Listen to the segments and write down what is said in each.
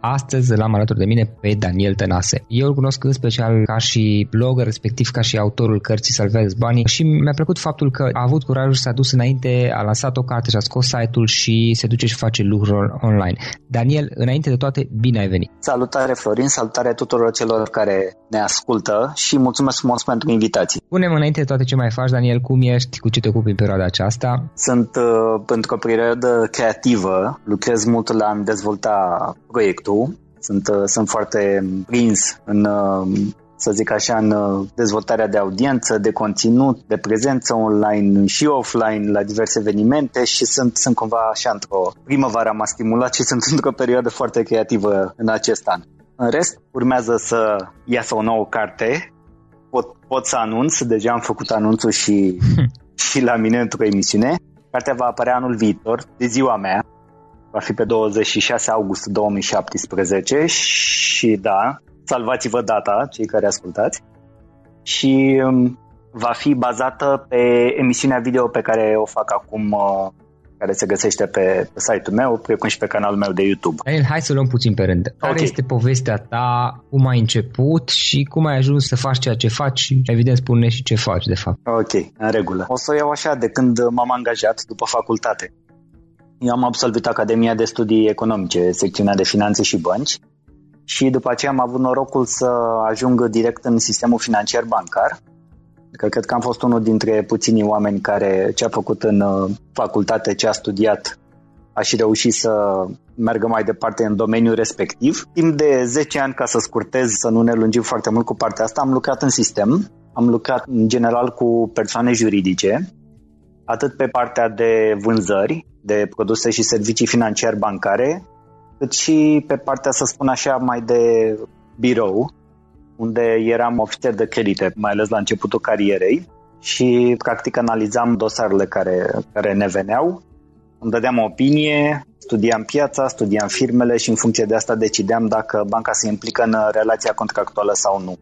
Astăzi l-am alături de mine pe Daniel Tănase. Eu îl cunosc în special ca și blogger, respectiv ca și autorul cărții Salvează Banii și mi-a plăcut faptul că a avut curajul să s-a dus înainte, a lansat o carte și a scos site-ul și se duce și face lucruri online. Daniel, înainte de toate, bine ai venit! Salutare Florin, salutare tuturor celor care ne ascultă și mulțumesc frumos pentru invitații. Punem înainte de toate ce mai faci, Daniel, cum ești, cu ce te ocupi în perioada aceasta? Sunt uh, pentru o perioadă creativă, lucrez mult la a dezvolta proiectul proiectul. Sunt, uh, sunt foarte prins în, uh, să zic așa, în uh, dezvoltarea de audiență, de conținut, de prezență online și offline la diverse evenimente și sunt, sunt cumva așa într-o primăvară m-a stimulat și sunt într-o perioadă foarte creativă în acest an. În rest, urmează să iasă o nouă carte. Pot, pot să anunț, deja am făcut anunțul și, și la mine într-o emisiune. Cartea va apărea anul viitor, de ziua mea, va fi pe 26 august 2017 și da, salvați-vă data, cei care ascultați. Și um, va fi bazată pe emisiunea video pe care o fac acum uh, care se găsește pe, pe site-ul meu, precum și pe canalul meu de YouTube. Daniel, hai să luăm puțin pe rând. Care okay. este povestea ta, cum ai început și cum ai ajuns să faci ceea ce faci și evident spune și ce faci de fapt. Ok, în regulă. O să o iau așa de când m-am angajat după facultate. Eu am absolvit Academia de Studii Economice, secțiunea de finanțe și bănci și după aceea am avut norocul să ajung direct în sistemul financiar bancar. Că cred că am fost unul dintre puținii oameni care ce a făcut în uh, facultate, ce a studiat, a și reușit să meargă mai departe în domeniul respectiv. Timp de 10 ani, ca să scurtez, să nu ne lungim foarte mult cu partea asta, am lucrat în sistem, am lucrat în general cu persoane juridice, atât pe partea de vânzări, de produse și servicii financiare bancare, cât și pe partea, să spun așa, mai de birou, unde eram ofițer de credite, mai ales la începutul carierei și practic analizam dosarele care, care ne veneau, îmi dădeam o opinie, studiam piața, studiam firmele și în funcție de asta decideam dacă banca se implică în relația contractuală sau nu.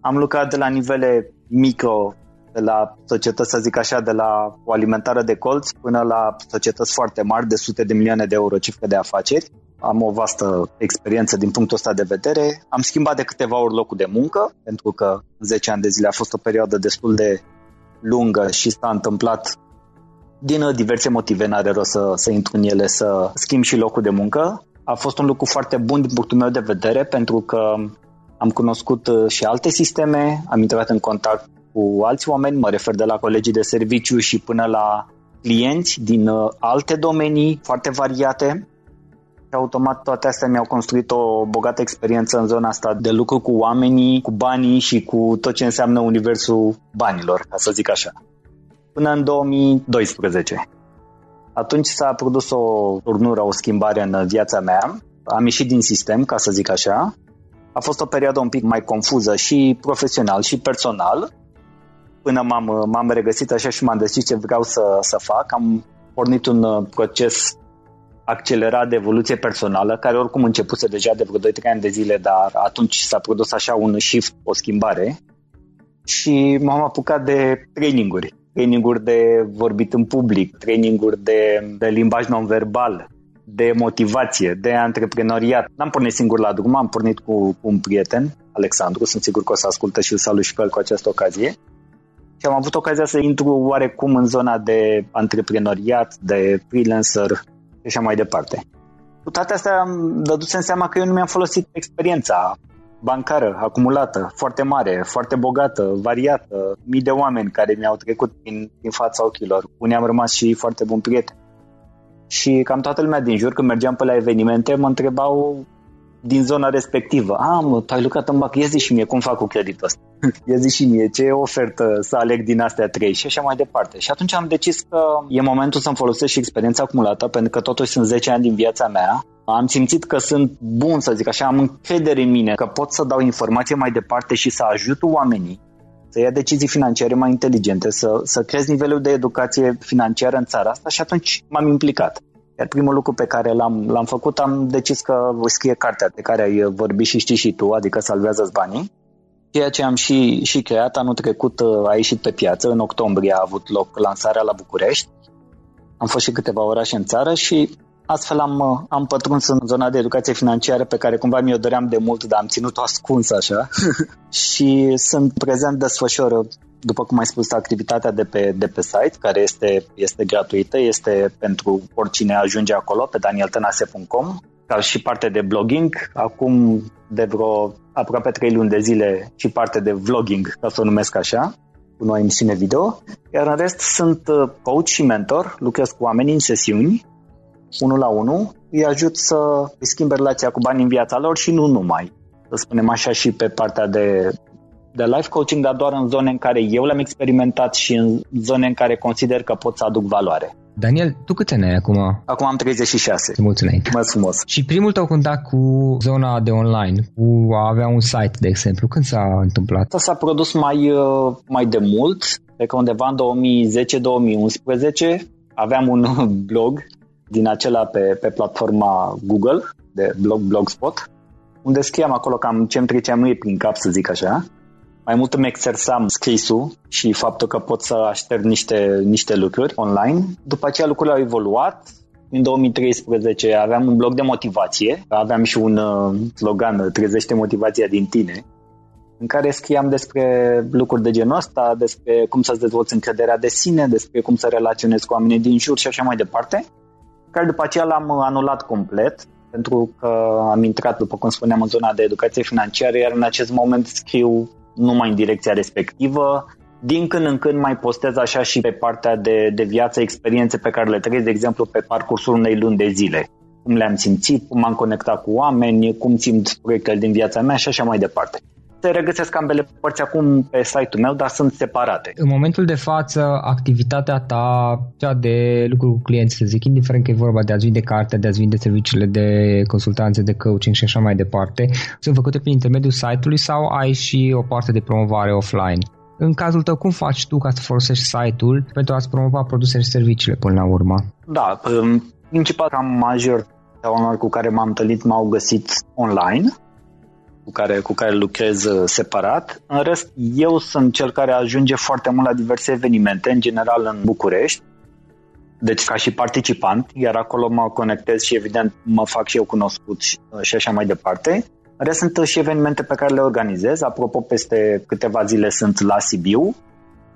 Am lucrat de la nivele micro de la societăți, să zic așa, de la o alimentară de colți până la societăți foarte mari de sute de milioane de euro cifre de afaceri. Am o vastă experiență din punctul ăsta de vedere. Am schimbat de câteva ori locul de muncă, pentru că 10 ani de zile a fost o perioadă destul de lungă și s-a întâmplat din diverse motive, n-are rost să, să intru în ele, să schimb și locul de muncă. A fost un lucru foarte bun din punctul meu de vedere, pentru că am cunoscut și alte sisteme, am intrat în contact cu alți oameni, mă refer de la colegii de serviciu și până la clienți din uh, alte domenii foarte variate. Și automat toate astea mi-au construit o bogată experiență în zona asta de lucru cu oamenii, cu banii și cu tot ce înseamnă universul banilor, ca să zic așa. Până în 2012. Atunci s-a produs o turnură, o schimbare în viața mea. Am ieșit din sistem, ca să zic așa. A fost o perioadă un pic mai confuză și profesional și personal, până m-am, m-am regăsit așa și m-am decis ce vreau să, să fac. Am pornit un uh, proces accelerat de evoluție personală, care oricum începuse deja de vreo 2-3 ani de zile, dar atunci s-a produs așa un shift, o schimbare și m-am apucat de traininguri. Traininguri de vorbit în public, traininguri de, de limbaj non-verbal, de motivație, de antreprenoriat. N-am pornit singur la drum, am pornit cu, cu un prieten, Alexandru, sunt sigur că o să ascultă și îl salut și pe el cu această ocazie și am avut ocazia să intru oarecum în zona de antreprenoriat, de freelancer și așa mai departe. Cu toate astea am dăduse în seama că eu nu mi-am folosit experiența bancară acumulată, foarte mare, foarte bogată, variată, mii de oameni care mi-au trecut prin, prin fața ochilor. Unii am rămas și foarte bun prieten. Și cam toată lumea din jur, când mergeam pe la evenimente, mă întrebau din zona respectivă. A, mă, tu ai lucrat în BAC, ia zi și mie cum fac cu creditul ăsta. ia zi și mie ce ofertă să aleg din astea trei și așa mai departe. Și atunci am decis că e momentul să-mi folosesc și experiența acumulată, pentru că totuși sunt 10 ani din viața mea. Am simțit că sunt bun, să zic așa, am încredere în mine, că pot să dau informație mai departe și să ajut oamenii să ia decizii financiare mai inteligente, să, să crezi nivelul de educație financiară în țara asta și atunci m-am implicat. Iar primul lucru pe care l-am, l-am făcut, am decis că voi scrie cartea de care ai vorbit și știi și tu, adică Salvează-ți banii. Ceea ce am și, și creat anul trecut uh, a ieșit pe piață, în octombrie a avut loc lansarea la București. Am fost și câteva orașe în țară și astfel am, uh, am pătruns în zona de educație financiară pe care cumva mi-o doream de mult, dar am ținut-o ascuns așa. și sunt prezent, desfășor după cum ai spus, activitatea de pe, de pe site, care este, este gratuită, este pentru oricine ajunge acolo, pe danieltănase.com, ca și parte de blogging. Acum, de vreo aproape 3 luni de zile, și parte de vlogging, ca să o numesc așa, cu o emisiune video. Iar în rest sunt uh, coach și mentor, lucrez cu oameni în sesiuni, unul la unul, îi ajut să îi schimbe relația cu banii în viața lor și nu numai. Să spunem așa și pe partea de de life coaching, dar doar în zone în care eu le-am experimentat și în zone în care consider că pot să aduc valoare. Daniel, tu câte ne ai acum? Acum am 36. Mulțumesc. Mulțumesc frumos. Și primul tău contact cu zona de online, cu a avea un site, de exemplu, când s-a întâmplat? Asta s-a produs mai, uh, mai de mult, cred că undeva în 2010-2011. Aveam un blog din acela pe, pe platforma Google, de blog Blogspot, unde scriam acolo cam ce-mi trecea mie prin cap, să zic așa. Mai mult îmi exersam scrisul și faptul că pot să așterg niște, niște lucruri online. După aceea lucrurile au evoluat. În 2013 aveam un blog de motivație, aveam și un uh, slogan, trezește motivația din tine, în care scriam despre lucruri de genul ăsta, despre cum să-ți dezvolți încrederea de sine, despre cum să relaționezi cu oamenii din jur și așa mai departe, care după aceea l-am anulat complet, pentru că am intrat, după cum spuneam, în zona de educație financiară, iar în acest moment scriu numai în direcția respectivă. Din când în când mai postez așa și pe partea de, de viață, experiențe pe care le trăiesc, de exemplu, pe parcursul unei luni de zile. Cum le-am simțit, cum am conectat cu oameni, cum simt proiectele din viața mea și așa mai departe se regăsesc ambele părți acum pe site-ul meu, dar sunt separate. În momentul de față, activitatea ta, cea de lucru cu clienți, să zic, indiferent că e vorba de a-ți vinde carte, de a-ți vinde serviciile de consultanțe, de coaching și așa mai departe, sunt făcute prin intermediul site-ului sau ai și o parte de promovare offline? În cazul tău, cum faci tu ca să folosești site-ul pentru a-ți promova produsele și serviciile până la urmă? Da, principal cam major oamenilor cu care m-am întâlnit m-au găsit online cu care, cu care lucrez uh, separat. În rest, eu sunt cel care ajunge foarte mult la diverse evenimente, în general în București, deci ca și participant, iar acolo mă conectez și evident mă fac și eu cunoscut și, uh, și așa mai departe. În rest sunt și evenimente pe care le organizez. Apropo, peste câteva zile sunt la Sibiu.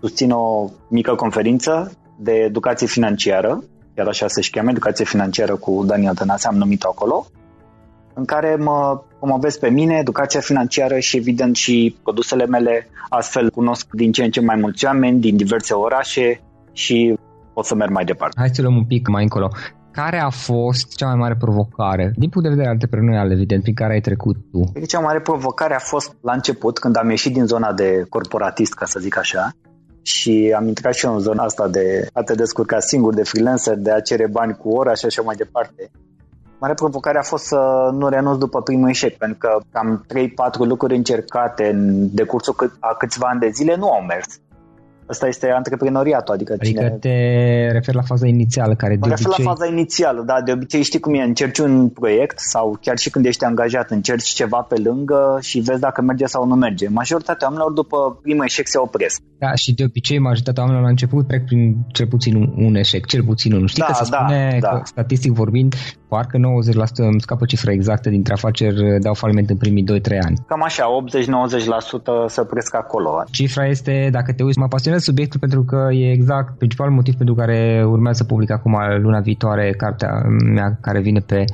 Susțin o mică conferință de educație financiară, chiar așa se cheamă, educație financiară cu Daniel Tănase, am numit acolo în care mă promovez pe mine, educația financiară și evident și produsele mele. Astfel cunosc din ce în ce mai mulți oameni din diverse orașe și pot să merg mai departe. Hai să luăm un pic mai încolo. Care a fost cea mai mare provocare, din punct de vedere antreprenorial, evident, prin care ai trecut tu? Cea mai mare provocare a fost la început, când am ieșit din zona de corporatist, ca să zic așa, și am intrat și eu în zona asta de a te descurca singur, de freelancer, de a cere bani cu ora și așa mai departe. Mare provocare a fost să nu renunț după primul eșec, pentru că cam 3-4 lucruri încercate în decursul a câțiva ani de zile nu au mers. Asta este antreprenoriatul, adică, adică cine... te referi la faza inițială, care de obicei... la faza inițială, da, de obicei știi cum e, încerci un proiect sau chiar și când ești angajat, încerci ceva pe lângă și vezi dacă merge sau nu merge. Majoritatea oamenilor după primul eșec se opresc. Da, și de obicei majoritatea oamenilor la început trec prin cel puțin un, un eșec, cel puțin unul. Știi da, că se da, spune, da. Că, statistic vorbind, parcă 90% îmi scapă cifra exactă dintre afaceri dau faliment în primii 2-3 ani. Cam așa, 80-90% se opresc acolo. Cifra este, dacă te uiți, mă pasionează subiectul pentru că e exact principalul motiv pentru care urmează să public acum luna viitoare cartea mea care vine pe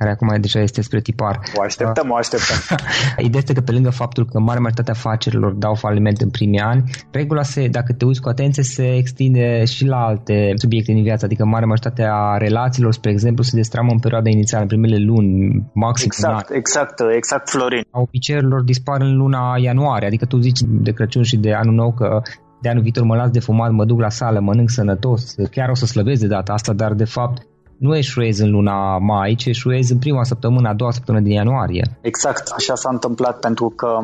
care acum deja este spre tipar. O așteptăm, o așteptăm. Ideea este că pe lângă faptul că mare majoritatea afacerilor dau faliment în primii ani, regula se, dacă te uiți cu atenție, se extinde și la alte subiecte din viață, adică mare majoritatea relațiilor, spre exemplu, se destramă în perioada inițială, în primele luni, maxim Exact, exact, exact, Florin. A obiceiurilor dispar în luna ianuarie, adică tu zici de Crăciun și de anul nou că de anul viitor mă las de fumat, mă duc la sală, mănânc sănătos, chiar o să slăbesc de data asta, dar de fapt nu eșuezi în luna mai, ci eșuezi în prima săptămână, a doua săptămână din ianuarie. Exact, așa s-a întâmplat pentru că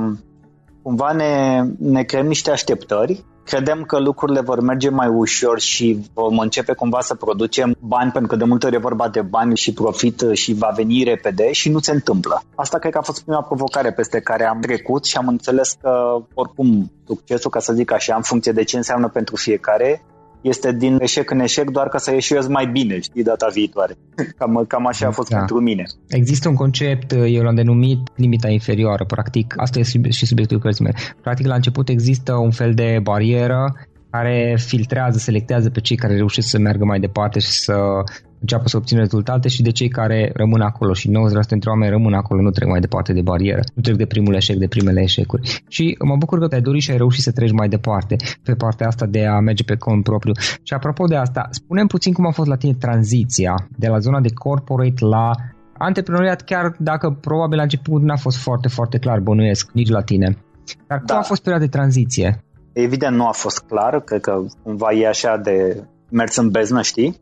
cumva ne, ne creăm niște așteptări, credem că lucrurile vor merge mai ușor și vom începe cumva să producem bani, pentru că de multe ori e vorba de bani și profit și va veni repede și nu se întâmplă. Asta cred că a fost prima provocare peste care am trecut și am înțeles că oricum succesul, ca să zic așa, în funcție de ce înseamnă pentru fiecare, este din eșec în eșec doar ca să ieșuiesc mai bine, știi, data viitoare. Cam, cam așa a fost da. pentru mine. Există un concept, eu l-am denumit limita inferioară, practic, asta e și subiectul cărții mele. Practic, la început există un fel de barieră care filtrează, selectează pe cei care reușesc să meargă mai departe și să înceapă să obțină rezultate și de cei care rămân acolo și 90% dintre oameni rămân acolo, nu trec mai departe de barieră, nu trec de primul eșec, de primele eșecuri. Și mă bucur că te-ai dorit și ai reușit să treci mai departe pe partea asta de a merge pe cont propriu. Și apropo de asta, spunem puțin cum a fost la tine tranziția de la zona de corporate la antreprenoriat, chiar dacă probabil la început n-a fost foarte, foarte clar, bănuiesc, nici la tine. Dar cum da. a fost perioada de tranziție? Evident nu a fost clar, cred că cumva e așa de mers în beznă, știi?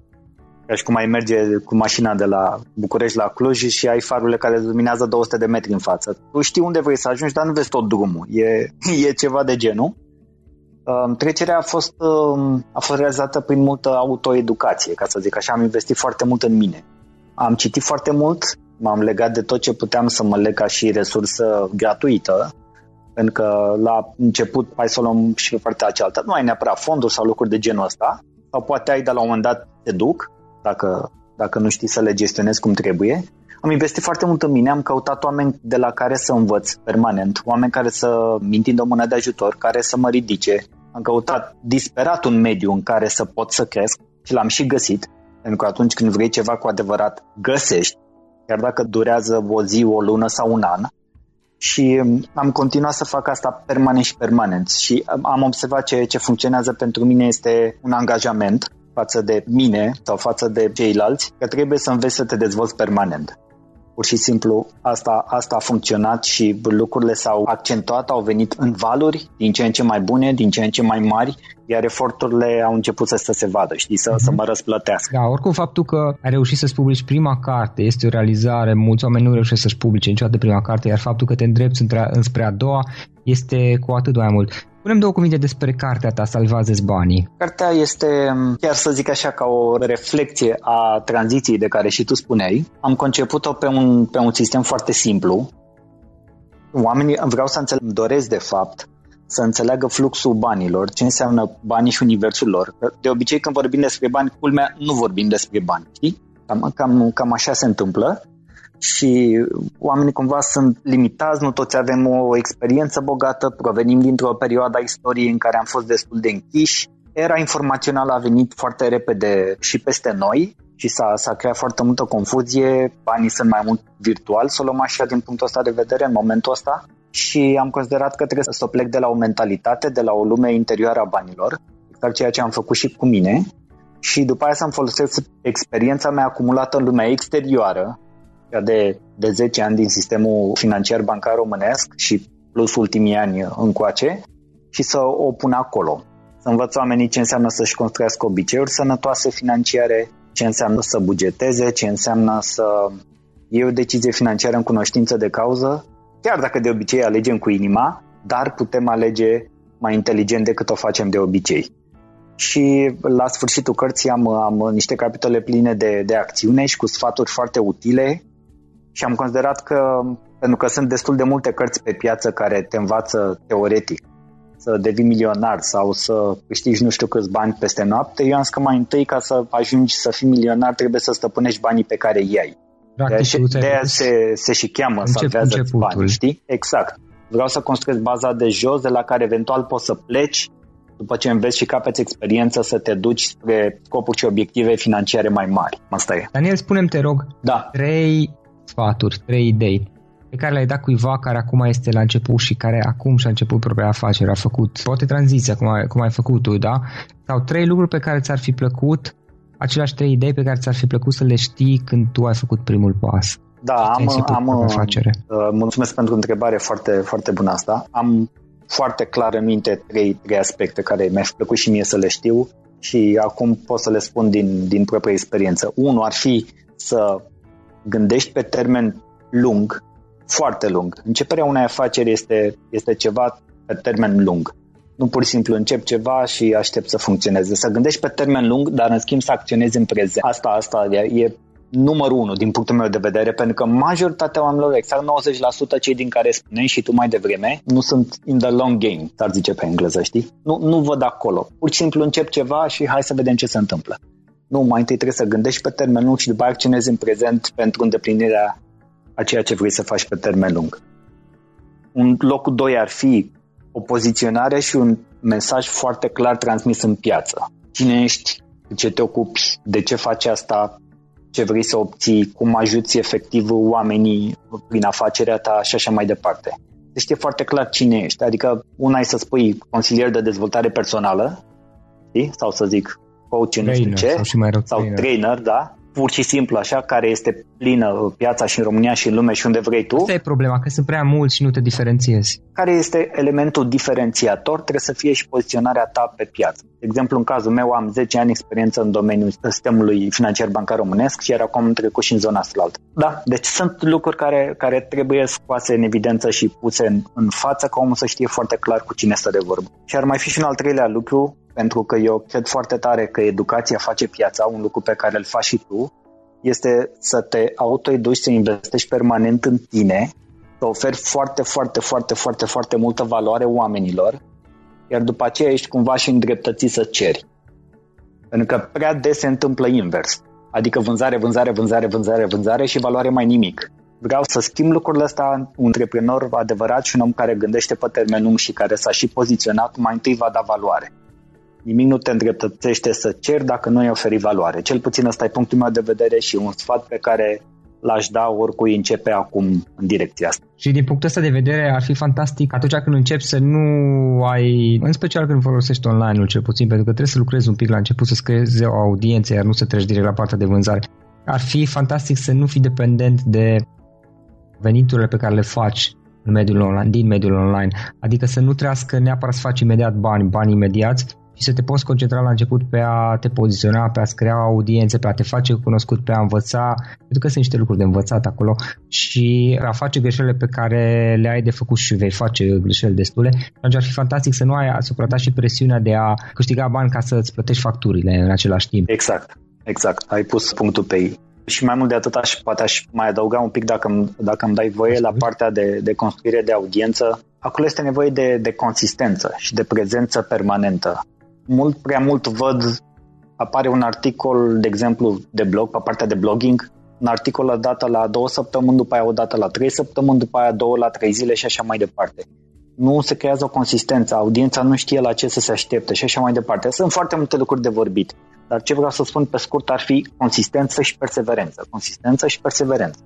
Ca și cum ai merge cu mașina de la București la Cluj și ai farurile care luminează 200 de metri în față. Tu știi unde vrei să ajungi, dar nu vezi tot drumul. E, e ceva de genul. Um, trecerea a fost, um, a fost realizată prin multă autoeducație, ca să zic așa. Am investit foarte mult în mine. Am citit foarte mult, m-am legat de tot ce puteam să mă leg ca și resursă gratuită Pentru că la început, hai să o luăm și pe partea cealaltă, nu ai neapărat fonduri sau lucruri de genul ăsta, sau poate ai de la un moment dat te duc, dacă, dacă nu știi să le gestionezi cum trebuie. Am investit foarte mult în mine, am căutat oameni de la care să învăț permanent, oameni care să mi întindă o mână de ajutor, care să mă ridice. Am căutat disperat un mediu în care să pot să cresc și l-am și găsit. Pentru că atunci când vrei ceva cu adevărat, găsești, chiar dacă durează o zi, o lună sau un an. Și am continuat să fac asta permanent și permanent. Și am observat ce, ce funcționează pentru mine este un angajament față de mine sau față de ceilalți, că trebuie să înveți să te dezvolți permanent. Pur și simplu asta, asta a funcționat și lucrurile s-au accentuat, au venit în valuri din ce în ce mai bune, din ce în ce mai mari, iar eforturile au început să, să se vadă, știi, să, uh-huh. să mhm. mă răsplătească. Da, oricum faptul că ai reușit să-ți publici prima carte este o realizare, mulți oameni nu reușesc să-și publice niciodată prima carte, iar faptul că te îndrepți între, înspre a doua este cu atât mai mult. Punem două cuvinte despre cartea ta, Salvați banii. Cartea este, chiar să zic așa, ca o reflecție a tranziției de care și tu spuneai. Am conceput-o pe un, pe un sistem foarte simplu. Oamenii, vreau să înțeleg, doresc de fapt să înțeleagă fluxul banilor, ce înseamnă banii și universul lor. De obicei când vorbim despre bani, culmea, nu vorbim despre bani, știi? Cam, cam, cam așa se întâmplă și oamenii cumva sunt limitați, nu toți avem o experiență bogată, provenim dintr-o perioadă a istoriei în care am fost destul de închiși. Era informațională a venit foarte repede și peste noi și s-a, s-a creat foarte multă confuzie, banii sunt mai mult virtual, să o luăm așa din punctul ăsta de vedere în momentul ăsta. Și am considerat că trebuie să o plec de la o mentalitate, de la o lume interioară a banilor, exact ceea ce am făcut și cu mine. Și după aia să-mi folosesc experiența mea acumulată în lumea exterioară, de, de 10 ani din sistemul financiar bancar românesc și plus ultimii ani încoace și să o pun acolo. Să învăț oamenii ce înseamnă să-și construiască obiceiuri sănătoase financiare, ce înseamnă să bugeteze, ce înseamnă să iei o decizie financiară în cunoștință de cauză, chiar dacă de obicei alegem cu inima, dar putem alege mai inteligent decât o facem de obicei. Și la sfârșitul cărții am, am niște capitole pline de, de acțiune și cu sfaturi foarte utile și am considerat că, pentru că sunt destul de multe cărți pe piață care te învață teoretic să devii milionar sau să câștigi nu știu câți bani peste noapte, eu am zis că mai întâi ca să ajungi să fii milionar trebuie să stăpânești banii pe care îi ai. Practic, de aia se, se și cheamă să avează bani, știi? Exact. Vreau să construiesc baza de jos de la care eventual poți să pleci după ce înveți și capeți experiență să te duci spre scopuri și obiective financiare mai mari. Asta e. Daniel, spunem te rog, da. trei sfaturi, trei idei pe care le-ai dat cuiva care acum este la început și care acum și-a început propria afacere, a făcut poate tranziția, cum ai, cum ai făcut tu, da? Sau trei lucruri pe care ți-ar fi plăcut, aceleași trei idei pe care ți-ar fi plăcut să le știi când tu ai făcut primul pas. Da, am, am afacere. Uh, mulțumesc pentru întrebare foarte, foarte bună asta. Am foarte clar în minte trei, trei aspecte care mi-aș plăcut și mie să le știu și acum pot să le spun din, din propria experiență. Unul ar fi să gândești pe termen lung, foarte lung. Începerea unei afaceri este, este ceva pe termen lung. Nu pur și simplu încep ceva și aștept să funcționeze. Să gândești pe termen lung, dar în schimb să acționezi în prezent. Asta, asta e, e numărul unu din punctul meu de vedere, pentru că majoritatea oamenilor, exact 90% cei din care spuneai și tu mai devreme, nu sunt in the long game, s-ar zice pe engleză, știi? Nu, nu văd acolo. Pur și simplu încep ceva și hai să vedem ce se întâmplă. Nu, mai întâi trebuie să gândești pe termen lung și după aceea acționezi în prezent pentru îndeplinirea a ceea ce vrei să faci pe termen lung. Un locul doi ar fi o poziționare și un mesaj foarte clar transmis în piață. Cine ești, de ce te ocupi, de ce faci asta, ce vrei să obții, cum ajuți efectiv oamenii prin afacerea ta și așa mai departe. Deci știe foarte clar cine ești. Adică una e să spui consilier de dezvoltare personală, știi? sau să zic coach, nu știu ce, sau, și mai sau trainer. trainer, da? pur și simplu așa, care este plină piața și în România și în lume și unde vrei tu. Asta e problema, că sunt prea mulți și nu te diferențiezi. Care este elementul diferențiator? Trebuie să fie și poziționarea ta pe piață. De exemplu, în cazul meu am 10 ani experiență în domeniul sistemului financiar bancar românesc și iar acum am trecut și în zona asta. Da, deci sunt lucruri care, care trebuie scoase în evidență și puse în, în față ca omul să știe foarte clar cu cine stă de vorbă. Și ar mai fi și un al treilea lucru, pentru că eu cred foarte tare că educația face piața, un lucru pe care îl faci și tu, este să te autoeduci, să investești permanent în tine să oferi foarte, foarte, foarte, foarte, foarte multă valoare oamenilor, iar după aceea ești cumva și îndreptățit să ceri. Pentru că prea des se întâmplă invers. Adică vânzare, vânzare, vânzare, vânzare, vânzare și valoare mai nimic. Vreau să schimb lucrurile astea, un antreprenor adevărat și un om care gândește pe termen lung și care s-a și poziționat, mai întâi va da valoare. Nimic nu te îndreptățește să ceri dacă nu ai oferi valoare. Cel puțin ăsta e punctul meu de vedere și un sfat pe care l-aș da oricui începe acum în direcția asta. Și din punctul ăsta de vedere ar fi fantastic atunci când începi să nu ai, în special când folosești online-ul cel puțin, pentru că trebuie să lucrezi un pic la început, să creezi o audiență, iar nu să treci direct la partea de vânzare. Ar fi fantastic să nu fii dependent de veniturile pe care le faci în mediul online, din mediul online. Adică să nu trească neapărat să faci imediat bani, bani imediați, și să te poți concentra la început pe a te poziționa, pe a-ți crea audiențe, pe a te face cunoscut, pe a învăța, pentru că sunt niște lucruri de învățat acolo și a face greșelile pe care le ai de făcut și vei face greșeli destule, atunci ar fi fantastic să nu ai asupra ta și presiunea de a câștiga bani ca să îți plătești facturile în același timp. Exact, exact. Ai pus punctul pe ei. Și mai mult de atât aș, poate aș mai adăuga un pic dacă, dacă îmi dai voie la partea de, de construire de audiență. Acolo este nevoie de, de consistență și de prezență permanentă mult prea mult văd, apare un articol, de exemplu, de blog, pe partea de blogging, un articol la dată la două săptămâni, după aia o dată la trei săptămâni, după aia două la trei zile și așa mai departe. Nu se creează o consistență, audiența nu știe la ce să se aștepte și așa mai departe. Sunt foarte multe lucruri de vorbit, dar ce vreau să spun pe scurt ar fi consistență și perseverență. Consistență și perseverență.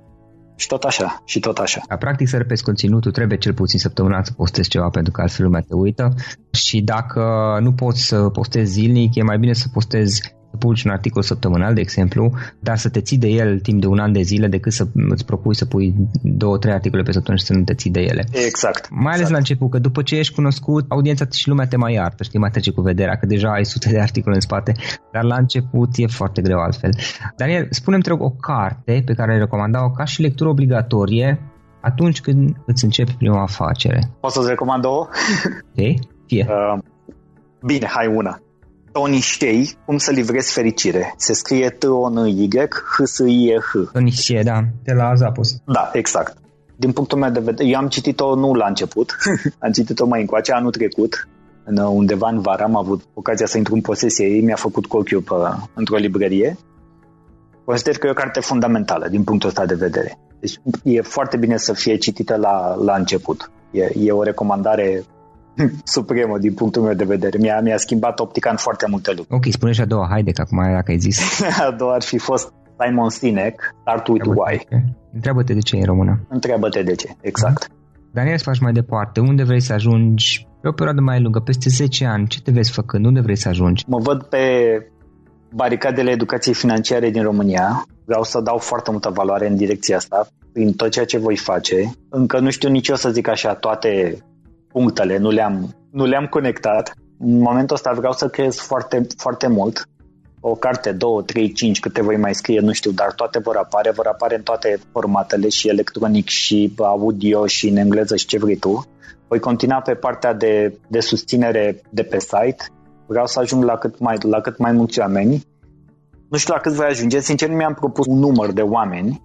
Și tot așa, și tot așa. La practic să repezi conținutul, trebuie cel puțin săptămânal să postezi ceva pentru că altfel lumea te uită și dacă nu poți să postezi zilnic, e mai bine să postezi să publici un articol săptămânal, de exemplu, dar să te ții de el timp de un an de zile decât să îți propui să pui două, trei articole pe săptămână și să nu te ții de ele. Exact. Mai ales exact. la început, că după ce ești cunoscut, audiența și lumea te mai iartă, știi, mai trece cu vederea, că deja ai sute de articole în spate, dar la început e foarte greu altfel. Daniel, spune-mi, te rog, o carte pe care ai recomanda-o ca și lectură obligatorie atunci când îți începi prima afacere. Poți să-ți recomand două? Ok? Fie. Uh, bine, hai una. Tony Shea, cum să livrezi fericire. Se scrie t o n y h s i e h Tony Shea, da, de la Azapos. Da, exact. Din punctul meu de vedere, eu am citit-o nu la început, am citit-o mai încoace, anul trecut, în undeva în vară am avut ocazia să intru în posesie ei, mi-a făcut cu ochiul pe, într-o librărie. Consider că e o carte fundamentală din punctul ăsta de vedere. Deci e foarte bine să fie citită la, la început. E, e o recomandare supremă din punctul meu de vedere. Mi-a, mi-a schimbat optica în foarte multe lucruri. Ok, spune și a doua, haide, că acum dacă ai zis. a doua ar fi fost Simon Sinek, Start with Why. Întreabă-te de ce e în română. Întreabă-te de ce, exact. Uh-huh. Daniel, să faci mai departe. Unde vrei să ajungi pe o perioadă mai lungă, peste 10 ani? Ce te vezi făcând? Unde vrei să ajungi? Mă văd pe baricadele educației financiare din România. Vreau să dau foarte multă valoare în direcția asta, prin tot ceea ce voi face. Încă nu știu nici eu să zic așa toate punctele, nu le-am, nu le-am conectat. În momentul ăsta vreau să creez foarte, foarte mult. O carte, două, trei, cinci, câte voi mai scrie, nu știu, dar toate vor apare, vor apare în toate formatele și electronic și audio și în engleză și ce vrei tu. Voi continua pe partea de, de susținere de pe site. Vreau să ajung la cât mai, la cât mai mulți oameni. Nu știu la cât voi ajunge, sincer nu mi-am propus un număr de oameni,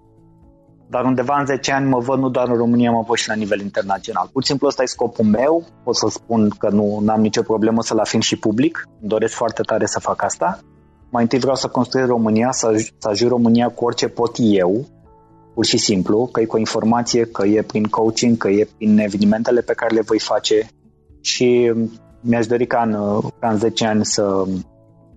dar undeva în 10 ani mă văd nu doar în România, mă văd și la nivel internațional. Pur și simplu ăsta e scopul meu, pot să spun că nu am nicio problemă să-l afirm și public, îmi doresc foarte tare să fac asta. Mai întâi vreau să construiesc România, să, să ajut România cu orice pot eu, pur și simplu, că e cu informație, că e prin coaching, că e prin evenimentele pe care le voi face și mi-aș dori ca în, ca în 10 ani să,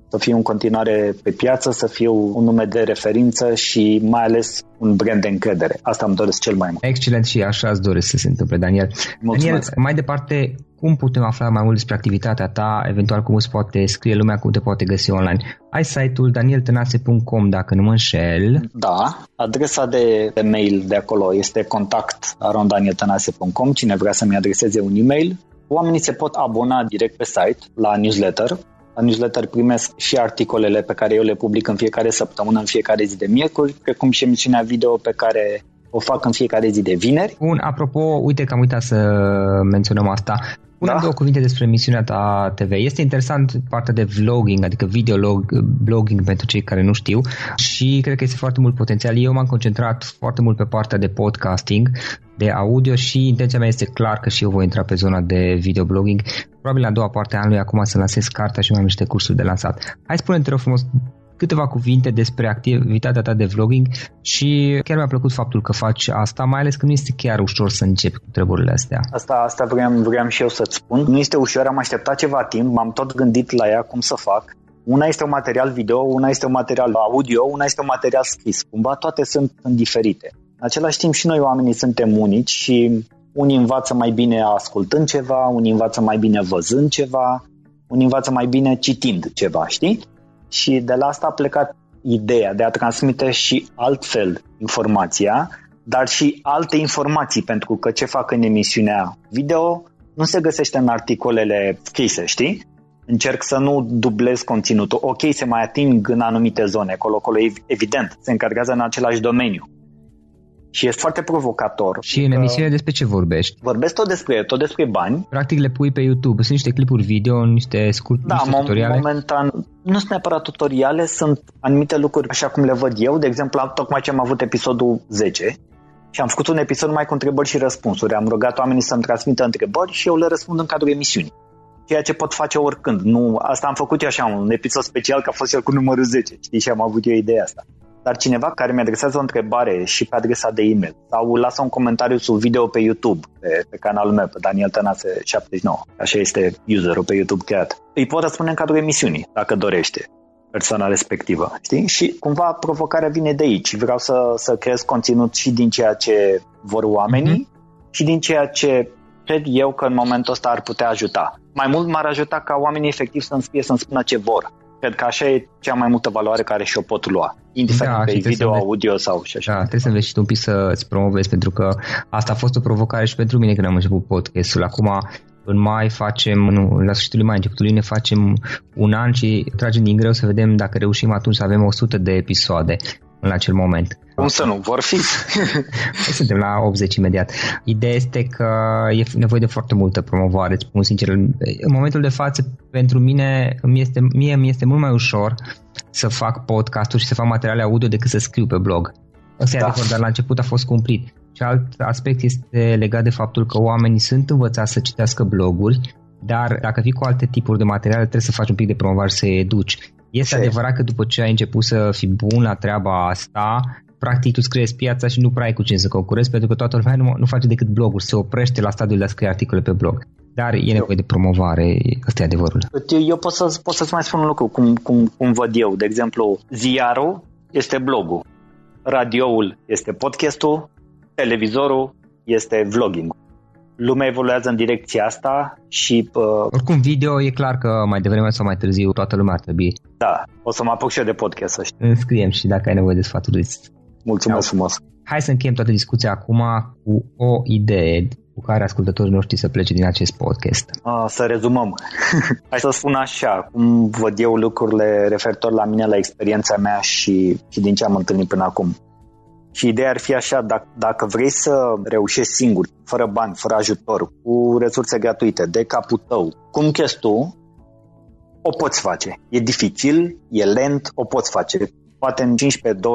să fiu în continuare pe piață, să fiu un nume de referință și mai ales un brand de încredere. Asta îmi doresc cel mai mult. Excelent și așa îți doresc să se întâmple, Daniel. Mulțumesc. Daniel, mai departe, cum putem afla mai mult despre activitatea ta, eventual cum îți poate scrie lumea, cum te poate găsi online? Ai site-ul danieltenase.com dacă nu mă înșel. Da, adresa de, de mail de acolo este contact arondanieltenase.com. Cine vrea să-mi adreseze un e-mail, oamenii se pot abona direct pe site la newsletter la newsletter primesc și articolele pe care eu le public în fiecare săptămână, în fiecare zi de miercuri, precum și emisiunea video pe care o fac în fiecare zi de vineri. Bun, apropo, uite că am uitat să menționăm asta. Spune da? două cuvinte despre emisiunea ta TV. Este interesant partea de vlogging, adică videoblogging pentru cei care nu știu și cred că este foarte mult potențial. Eu m-am concentrat foarte mult pe partea de podcasting, de audio și intenția mea este clar că și eu voi intra pe zona de videoblogging. Probabil la a doua parte a anului acum să lansez cartea și mai am niște cursuri de lansat. Hai spune te rog frumos, câteva cuvinte despre activitatea ta de vlogging și chiar mi-a plăcut faptul că faci asta, mai ales că nu este chiar ușor să începi cu treburile astea. Asta, asta vreau, vreau și eu să-ți spun. Nu este ușor, am așteptat ceva timp, m-am tot gândit la ea cum să fac. Una este un material video, una este un material audio, una este un material scris. Cumva toate sunt, sunt diferite. În același timp și noi oamenii suntem unici și unii învață mai bine ascultând ceva, unii învață mai bine văzând ceva, unii învață mai bine citind ceva, știi? Și de la asta a plecat ideea de a transmite și altfel informația, dar și alte informații, pentru că ce fac în emisiunea video nu se găsește în articolele scrise, știi? Încerc să nu dublez conținutul. Ok, se mai ating în anumite zone, acolo, acolo evident, se încadrează în același domeniu și este foarte provocator. Și în emisiune despre ce vorbești? Vorbesc tot despre, tot despre bani. Practic le pui pe YouTube. Sunt niște clipuri video, niște scurt, da, niște tutoriale? momentan nu sunt neapărat tutoriale, sunt anumite lucruri așa cum le văd eu. De exemplu, tocmai ce am avut episodul 10 și am făcut un episod mai cu întrebări și răspunsuri. Am rugat oamenii să-mi transmită întrebări și eu le răspund în cadrul emisiunii ceea ce pot face oricând. Nu, asta am făcut eu așa, un episod special, că a fost el cu numărul 10, știi, și am avut eu ideea asta dar cineva care mi adresează o întrebare și pe adresa de e-mail sau lasă un comentariu sub video pe YouTube, pe, pe canalul meu, pe Daniel Tănase 79, așa este userul pe YouTube creat, îi pot răspunde în cadrul emisiunii, dacă dorește persoana respectivă, știi? Și cumva provocarea vine de aici. Vreau să, să creez conținut și din ceea ce vor oamenii mm-hmm. și din ceea ce cred eu că în momentul ăsta ar putea ajuta. Mai mult m-ar ajuta ca oamenii efectiv să-mi scrie, să-mi spună ce vor Cred că așa e cea mai multă valoare care și-o pot lua, indiferent da, pe video, audio sau și așa. Da, trebuie să înveți și tu un pic să-ți promovezi, pentru că asta a fost o provocare și pentru mine când am început podcastul. Acum, în mai facem, nu, la sfârșitul mai, începutul lui ne facem un an și tragem din greu să vedem dacă reușim atunci să avem 100 de episoade în acel moment. Cum să nu? Vor fi. Suntem la 80 imediat. Ideea este că e nevoie de foarte multă promovare, îți spun sincer. În momentul de față, pentru mine, îmi este, mie mi este mult mai ușor să fac podcasturi și să fac materiale audio decât să scriu pe blog. Asta da. e adevărat, dar la început a fost cumplit. Și alt aspect este legat de faptul că oamenii sunt învățați să citească bloguri, dar dacă vii cu alte tipuri de materiale, trebuie să faci un pic de promovare să educi. Este Ce? adevărat că după ce ai început să fii bun la treaba asta, practic tu scrieți piața și nu prea ai cu cine să concurezi pentru că toată lumea nu, nu face decât bloguri, se oprește la stadiul de a scrie articole pe blog. Dar e nevoie de promovare, ăsta e adevărul. Eu pot, să, pot să-ți mai spun un lucru, cum, cum, cum văd eu. De exemplu, ziarul este blogul, radioul este podcastul, televizorul este vlogging lumea evoluează în direcția asta și... Uh, Oricum, video e clar că mai devreme sau mai târziu toată lumea ar trebui. Da, o să mă apuc și eu de podcast, să știi. Înscriem și dacă ai nevoie de sfaturi. Mulțumesc da. frumos. Hai să încheiem toată discuția acum cu o idee cu care ascultătorii noștri să plece din acest podcast. A, să rezumăm. Hai să spun așa, cum văd eu lucrurile referitor la mine, la experiența mea și, și din ce am întâlnit până acum. Și ideea ar fi așa, dacă, dacă vrei să reușești singur, fără bani, fără ajutor, cu resurse gratuite, de capul tău, cum crezi tu, o poți face. E dificil, e lent, o poți face. Poate în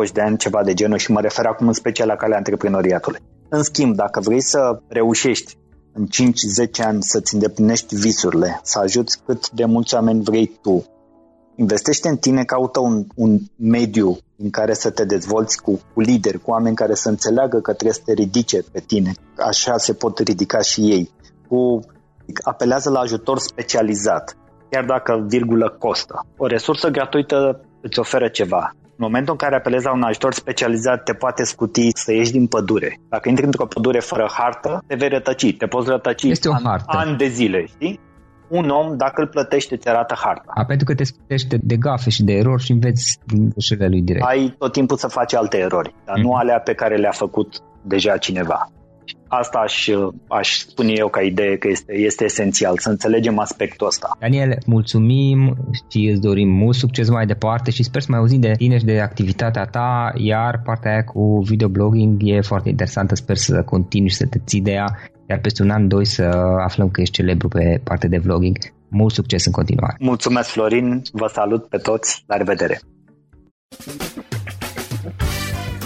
15-20 de ani ceva de genul și mă refer acum în special la calea antreprenoriatului. În schimb, dacă vrei să reușești în 5-10 ani să-ți îndeplinești visurile, să ajuți cât de mulți oameni vrei tu, investește în tine, caută un, un mediu în care să te dezvolți cu, cu lideri, cu oameni care să înțeleagă că trebuie să te ridice pe tine. Așa se pot ridica și ei. Cu, apelează la ajutor specializat, chiar dacă virgulă costă. O resursă gratuită îți oferă ceva. În momentul în care apelezi la un ajutor specializat, te poate scuti să ieși din pădure. Dacă intri într-o pădure fără hartă, te vei rătăci. Te poți rătăci este o hartă. ani de zile, știi? un om, dacă îl plătește, îți arată harta. A, pentru că te scutește de gafe și de erori și înveți din greșelile lui direct. Ai tot timpul să faci alte erori, dar mm-hmm. nu mhm. alea pe care le-a făcut deja cineva. Asta aș, aș spune eu ca idee că este, este esențial, să înțelegem aspectul ăsta. Daniel, mulțumim și îți dorim mult succes mai departe și sper să mai auzim de tine și de activitatea ta, iar partea aia cu videoblogging e foarte interesantă, sper să continui și să te ții de ea Iar peste un an, doi să aflăm că ești celebru pe partea de vlogging. Mult succes în continuare! Mulțumesc, Florin! Vă salut pe toți! La revedere!